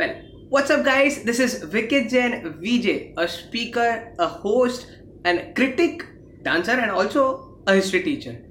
Well, what's up, guys? This is Vikit Jain VJ, a speaker, a host, and critic, dancer, and also a history teacher.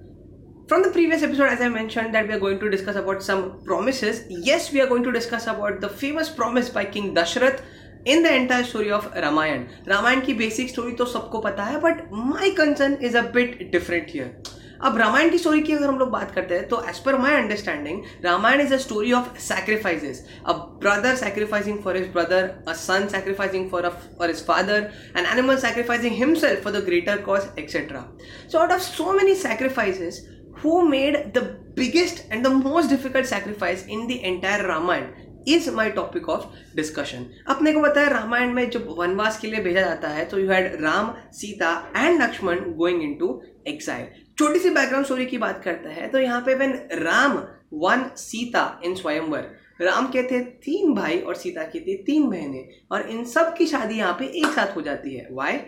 From the previous episode, as I mentioned, that we are going to discuss about some promises. Yes, we are going to discuss about the famous promise by King Dashrath in the entire story of Ramayan. Ramayan की basic story तो सबको पता है, but my concern is a bit different here. अब रामायण की story की अगर हम लोग बात करते हैं तो as per my understanding Ramayan is a story of sacrifices a brother sacrificing for his brother a son sacrificing for for his father an animal sacrificing himself for the greater cause etcetera so out of so many sacrifices who made the biggest and the most difficult sacrifice in the entire Ramayana is my topic of discussion अपने को बताया रामायण में जब वनवास के लिए भेजा जाता है तो you had Ram Sita and Lakshman going into exile छोटी सी बैकग्राउंड स्टोरी की बात करता है तो यहाँ पे when Ram won Sita in swayamvar, Ram के थे तीन भाई और सीता की थी तीन बहनें, और इन सब की शादी यहाँ पे एक साथ हो जाती है। Why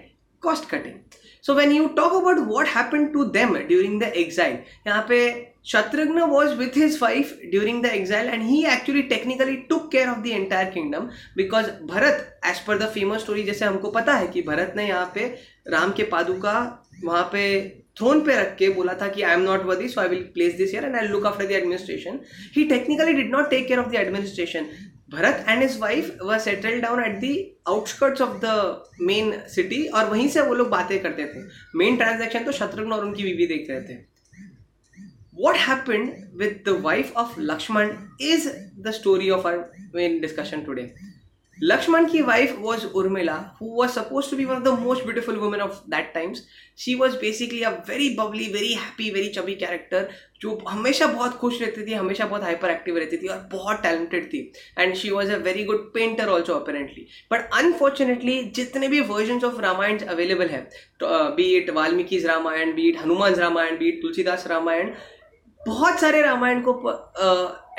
cost cutting so when you talk about what happen to them during the exile यहाँ पे Shatrughan was with his wife during the exile and he actually technically took care of the entire kingdom because Bharat as per the famous story जैसे हमको पता है कि भरत ने यहाँ पे राम के पादुका वहाँ पे थ्रोन पे रख के बोला था कि I am not worthy so I will place this year and I look after the administration he technically did not take care of the administration Bharat and his wife were settle down at the outskirts of the main city और वहीं से वो लोग बातें करते थे। Main transaction तो शत्रुघ्न और उनकी बीवी देख रहे थे what happened with the wife of Lakshman is the story of our main discussion today. Lakshman ki wife was Urmila, who was supposed to be one of the most beautiful women of that times. She was basically a very bubbly, very happy, very chubby character जो हमेशा बहुत खुश रहती थी हमेशा बहुत hyper active रहती थी और बहुत टैलेंटेड थी and she was a very good painter also apparently but unfortunately जितने भी वर्जन ऑफ़ रामायण अवेलेबल है be it Valmiki's Ramayan be it Hanuman Ramayan be it Tulsidas Ramayan बहुत सारे रामायण को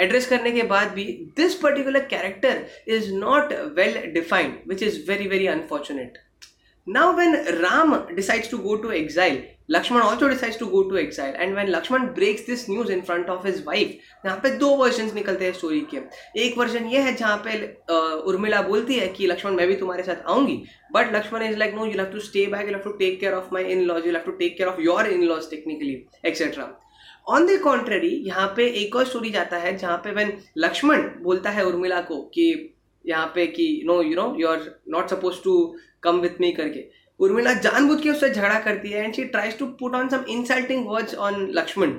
एड्रेस करने के बाद भी this particular character is not well defined which is very very unfortunate now when Ram decides to go to exile Lakshman also decides to go to exile and when Lakshman breaks this news in front of his wife यहाँ पे दो version निकलते हैं story के। एक version ये है जहाँ पे उर्मिला बोलती है कि, लक्ष्मण, मैं भी तुम्हारे साथ आऊँगी। But Lakshman is like no you have to stay back you have to take care of my in laws you have to take care of your in laws technically etcetera on the contrary यहाँ पे एक और story जाता है जहाँ पे when Lakshman बोलता है उर्मिला को कि यहाँ पे कि no you know you are not suppose to come with me करके। उर्मिला जानबूझ के उससे झगड़ा करती है and she tries to put on some insulting words on Lakshman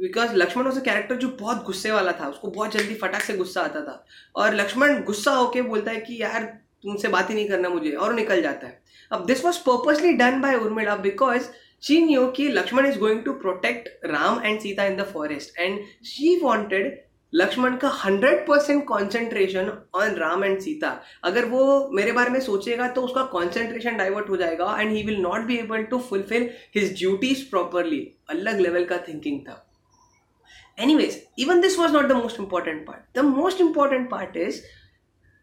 because Lakshman a character जो बहुत गुस्से वाला था, उसको बहुत जल्दी फटाक से गुस्सा आता था। और लक्ष्मण गुस्सा होके बोलता है कि, यार, तुमसे बात ही नहीं करना मुझे और निकल जाता है। अब this was purposely done by Urmila because she knew कि Lakshman is going to protect Ram and Sita in the forest and she wanted Lakshman का hundred percent concentration on Ram and Sita अगर वो मेरे बारे में सोचेगा तो उसका कॉन्सेंट्रेशन डाइवर्ट हो जाएगा and he will not be able to fulfil his duties properly अलग लेवल का थिंकिंग था। Anyways even this was not the most important part the most important part is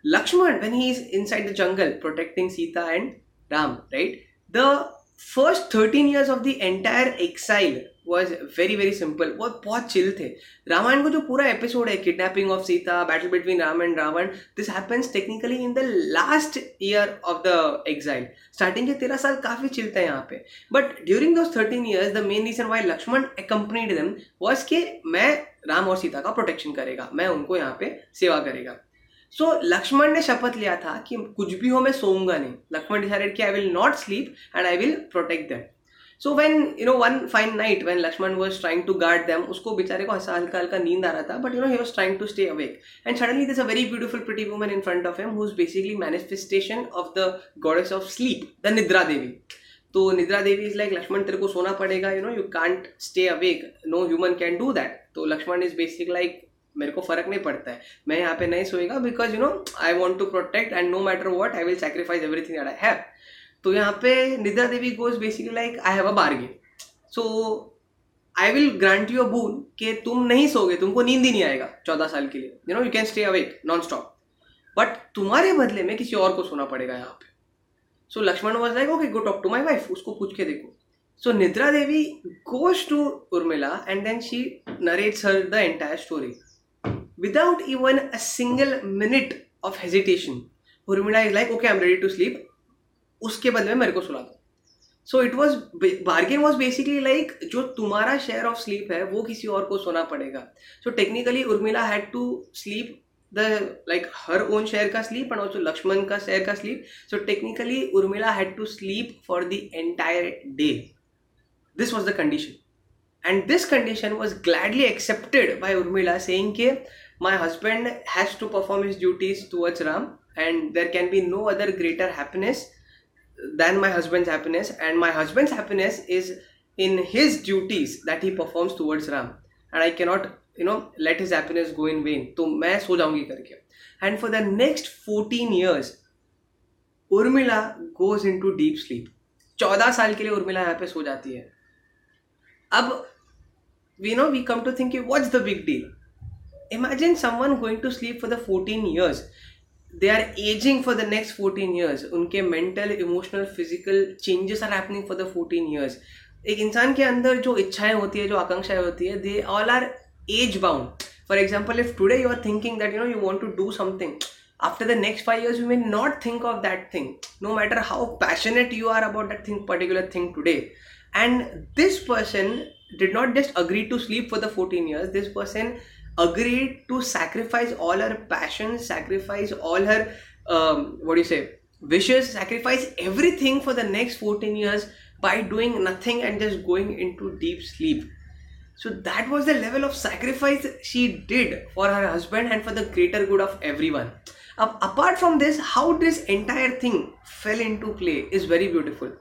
Lakshman when he is inside the jungle protecting Sita and Ram right the first thirteen years of the entire exile was very very simple वो बहुत chill थे। रामायण को जो पूरा episode है kidnapping of Sita battle between Ram and Ravan this happens technically in the last year of the exile starting के तेरह साल काफ़ी चिल था यहाँ पे। But during those thirteen years the main reason why Lakshman accompanied them was के मैं राम और सीता का प्रोटेक्शन करेगा। मैं उनको यहाँ पे सेवा करेगा। सो so, लक्ष्मण ने शपथ लिया था कि कुछ भी हो मैं सोऊँगा नहीं। लक्ष्मण डिसाइडेड कि I will not sleep and I will protect them so when you know one fine night when Lakshman was trying to guard them उसको बेचारे को हल्का हल्का नींद आ रहा था but you know he was trying to stay awake and suddenly this a very beautiful pretty woman in front of him who is basically manifestation of the goddess of sleep the Nidra Devi तो निद्रा देवी is like Lakshman तेरे को सोना पड़ेगा you know you can't stay awake no human can do that तो Lakshman is basic like मेरे को फ़र्क नहीं पड़ता है। मैं यहाँ पे नहीं सोएगा because you know I want to protect and no matter what I will sacrifice everything that I have तो यहाँ पे Nidra Devi goes basically like I have a bargain so I will grant you a boon कि तुम नहीं सोगे तुमको नींद ही नहीं आएगा चौदह साल के लिए। You know you can stay awake non stop but तुम्हारे बदले में किसी और को सोना पड़ेगा यहाँ पे। So Lakshman was like okay go talk to my wife उसको पूछ के देखो। So Nidra Devi goes to Urmila and then she narrates her the entire story without even a single minute hesitation Urmila is like okay I am ready to sleep उसके बदले मेरे को सुला दो। So it was bargain was basically like जो तुम्हारा share of sleep है, वो किसी और को सोना पड़ेगा। So technically Urmila had to sleep the like her own share का स्लीप एंड ऑल्सो लक्ष्मण का शेयर का sleep so technically Urmila had to sleep for the entire day this was the condition and this condition was gladly accepted by urmila, saying ke my husband has to perform his duties towards ram and there can be no other greater happiness than my husband's happiness and my husband's happiness is in his duties that he performs towards ram and i cannot you know let his happiness go in vain तो मैं सो जाऊंगी करके and for the next 14 years Urmila goes into deep sleep 14 साल के लिए उर्मिला यहाँ पे सो जाती है अब we know we come to think what's the big deal imagine someone going to sleep for the 14 years they are aging for the next 14 years उनके mental emotional physical changes are happening for the 14 years एक इंसान के अंदर जो इच्छाएं होती है जो आकांक्षाएं होती है they all are age bound for example if today you are thinking that you know you want to do something after the next five years you may not think of that thing no matter how passionate you are about that thing particular thing today and this person did not just agree to sleep for the 14 years this person agreed to sacrifice all her passions, sacrifice all her, um, what do you say, wishes, sacrifice everything for the next 14 years by doing nothing and just going into deep sleep. So that was the level of sacrifice she did for her husband and for the greater good of everyone. Uh, apart from this, how this entire thing fell into play is very beautiful.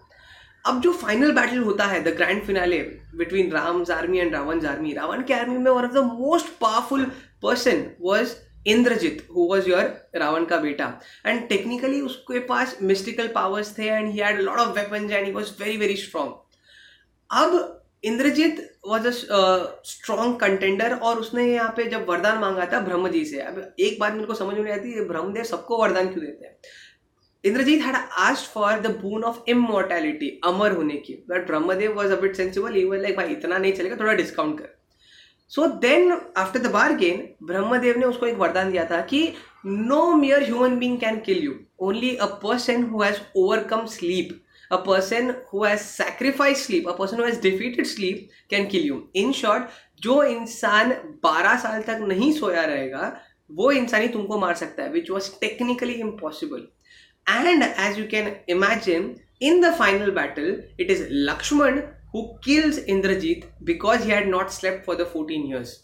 अब जो final battle होता है the grand finale between Ram's army and Ravan army Ravan के army में one of the most powerful person was Indrajit who was your Ravan का बेटा. And technically उसके पास मिस्टिकल पावर्स थे and he had lot of weapons and he was very very strong अब Indrajit was a strong contender और उसने यहाँ पे जब वरदान मांगा था ब्रह्म जी से. अब एक बात मेरे को समझ में नहीं आती ब्रह्मदेव सबको वरदान क्यों देते हैं? Indrajit had asked for the boon of immortality, अमर होने की। But Brahmadev was a bit sensible he like भाई इतना नहीं चलेगा थोड़ा डिस्काउंट कर। So then after the bargain Brahmadev ने उसको एक वरदान दिया था कि no mere human being can kill you only a person who has overcome sleep a person who has sacrificed sleep a person who has defeated sleep can kill you in जो इंसान 12 साल तक नहीं सोया रहेगा वो इंसान ही तुमको मार सकता है which was technically impossible And as you can imagine, in the final battle, it is Lakshman who kills Indrajit because he had not slept for the 14 years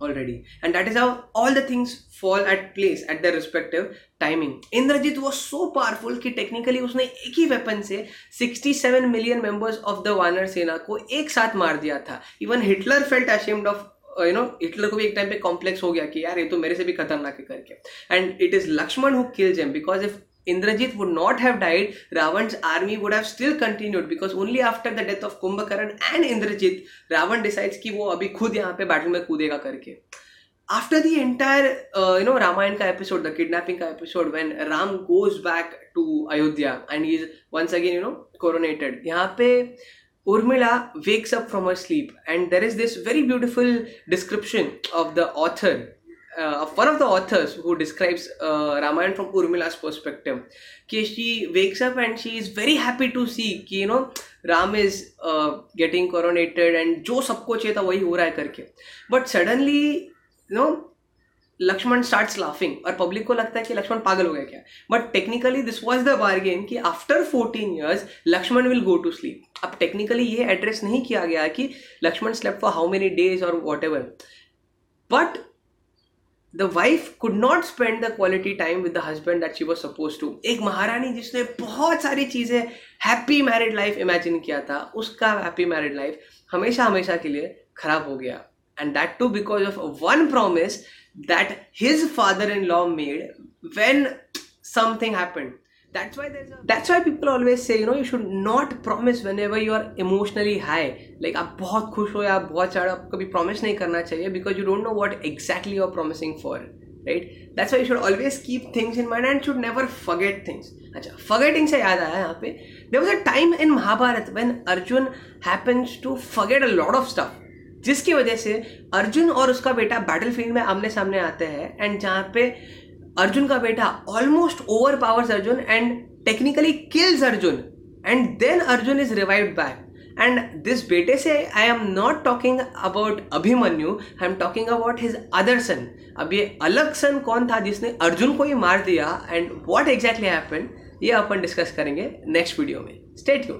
already. And that is how all the things fall at place at their respective timing. Indrajit was so powerful कि technically उसने एक ही weapon से 67 million members of the वानर सेना को एक साथ मार दिया था Even Hitler felt ashamed of you know Hitler को भी एक टाइम पे कॉम्प्लेक्स हो गया कि यार ये तो मेरे से भी खतरनाक है करके and it is Lakshman who kills him because if Indrajit would not have died, Ravan's army would have still continued because only after the death of Kumbhakaran and Indrajit, Ravan decides कि वो अभी खुद यहाँ पे battle में कूदेगा करके after the entire uh, you know Ramayan ka episode, the kidnapping ka episode, when Ram goes back to Ayodhya and he's once again you know coronated, यहाँ पे Urmila wakes up from her sleep and there is this very beautiful description of the author uh, one of the authors who describes uh, Ramayan from Urmila's perspective. Ki she wakes up and she is very happy to see कि you know is uh, getting coronated and जो सबको चाहिए था वही हो रहा है करके but suddenly you know Lakshman starts laughing और पब्लिक को लगता है कि लक्ष्मण पागल हो गया क्या but technically this was the bargain कि after fourteen years Lakshman will go to sleep अब टेक्निकली ये एड्रेस नहीं किया गया कि Lakshman slept for how many days और whatever but the wife could not spend the quality time with the husband that she was suppose to एक महारानी जिसने बहुत सारी चीज़ें हैप्पी मैरिड लाइफ इमेजिन किया था, उसका हैप्पी मैरिड लाइफ हमेशा हमेशा के लिए खराब हो गया। And that too because of one promise that his father in law made when something happened that's why there's a that's why people always say you know you should not promise whenever you are emotionally high like आप बहुत खुश हो या आप बहुत ज़्यादा कभी promise नहीं करना चाहिए because you don't know what exactly you're promising for right that's why you should always keep things in mind and should never forget things अच्छा forgetting से याद आया यहाँ पे there was a time in Mahabharat when Arjun happens to forget a lot of stuff जिसकी वजह से अर्जुन और उसका बेटा बैटल फ़ील्ड में आमने सामने आते हैं एंड जहाँ पे अर्जुन का बेटा almost overpowers Arjun and technically kills Arjun. And then Arjun is revived back and this बेटे से I am not talking about Abhimanyu I am talking about his other son अब ये अलग सन कौन था जिसने अर्जुन को ही मार दिया? एंड वॉट एग्जैक्टली हैपन ये अपन डिस्कस करेंगे नेक्स्ट वीडियो में. State you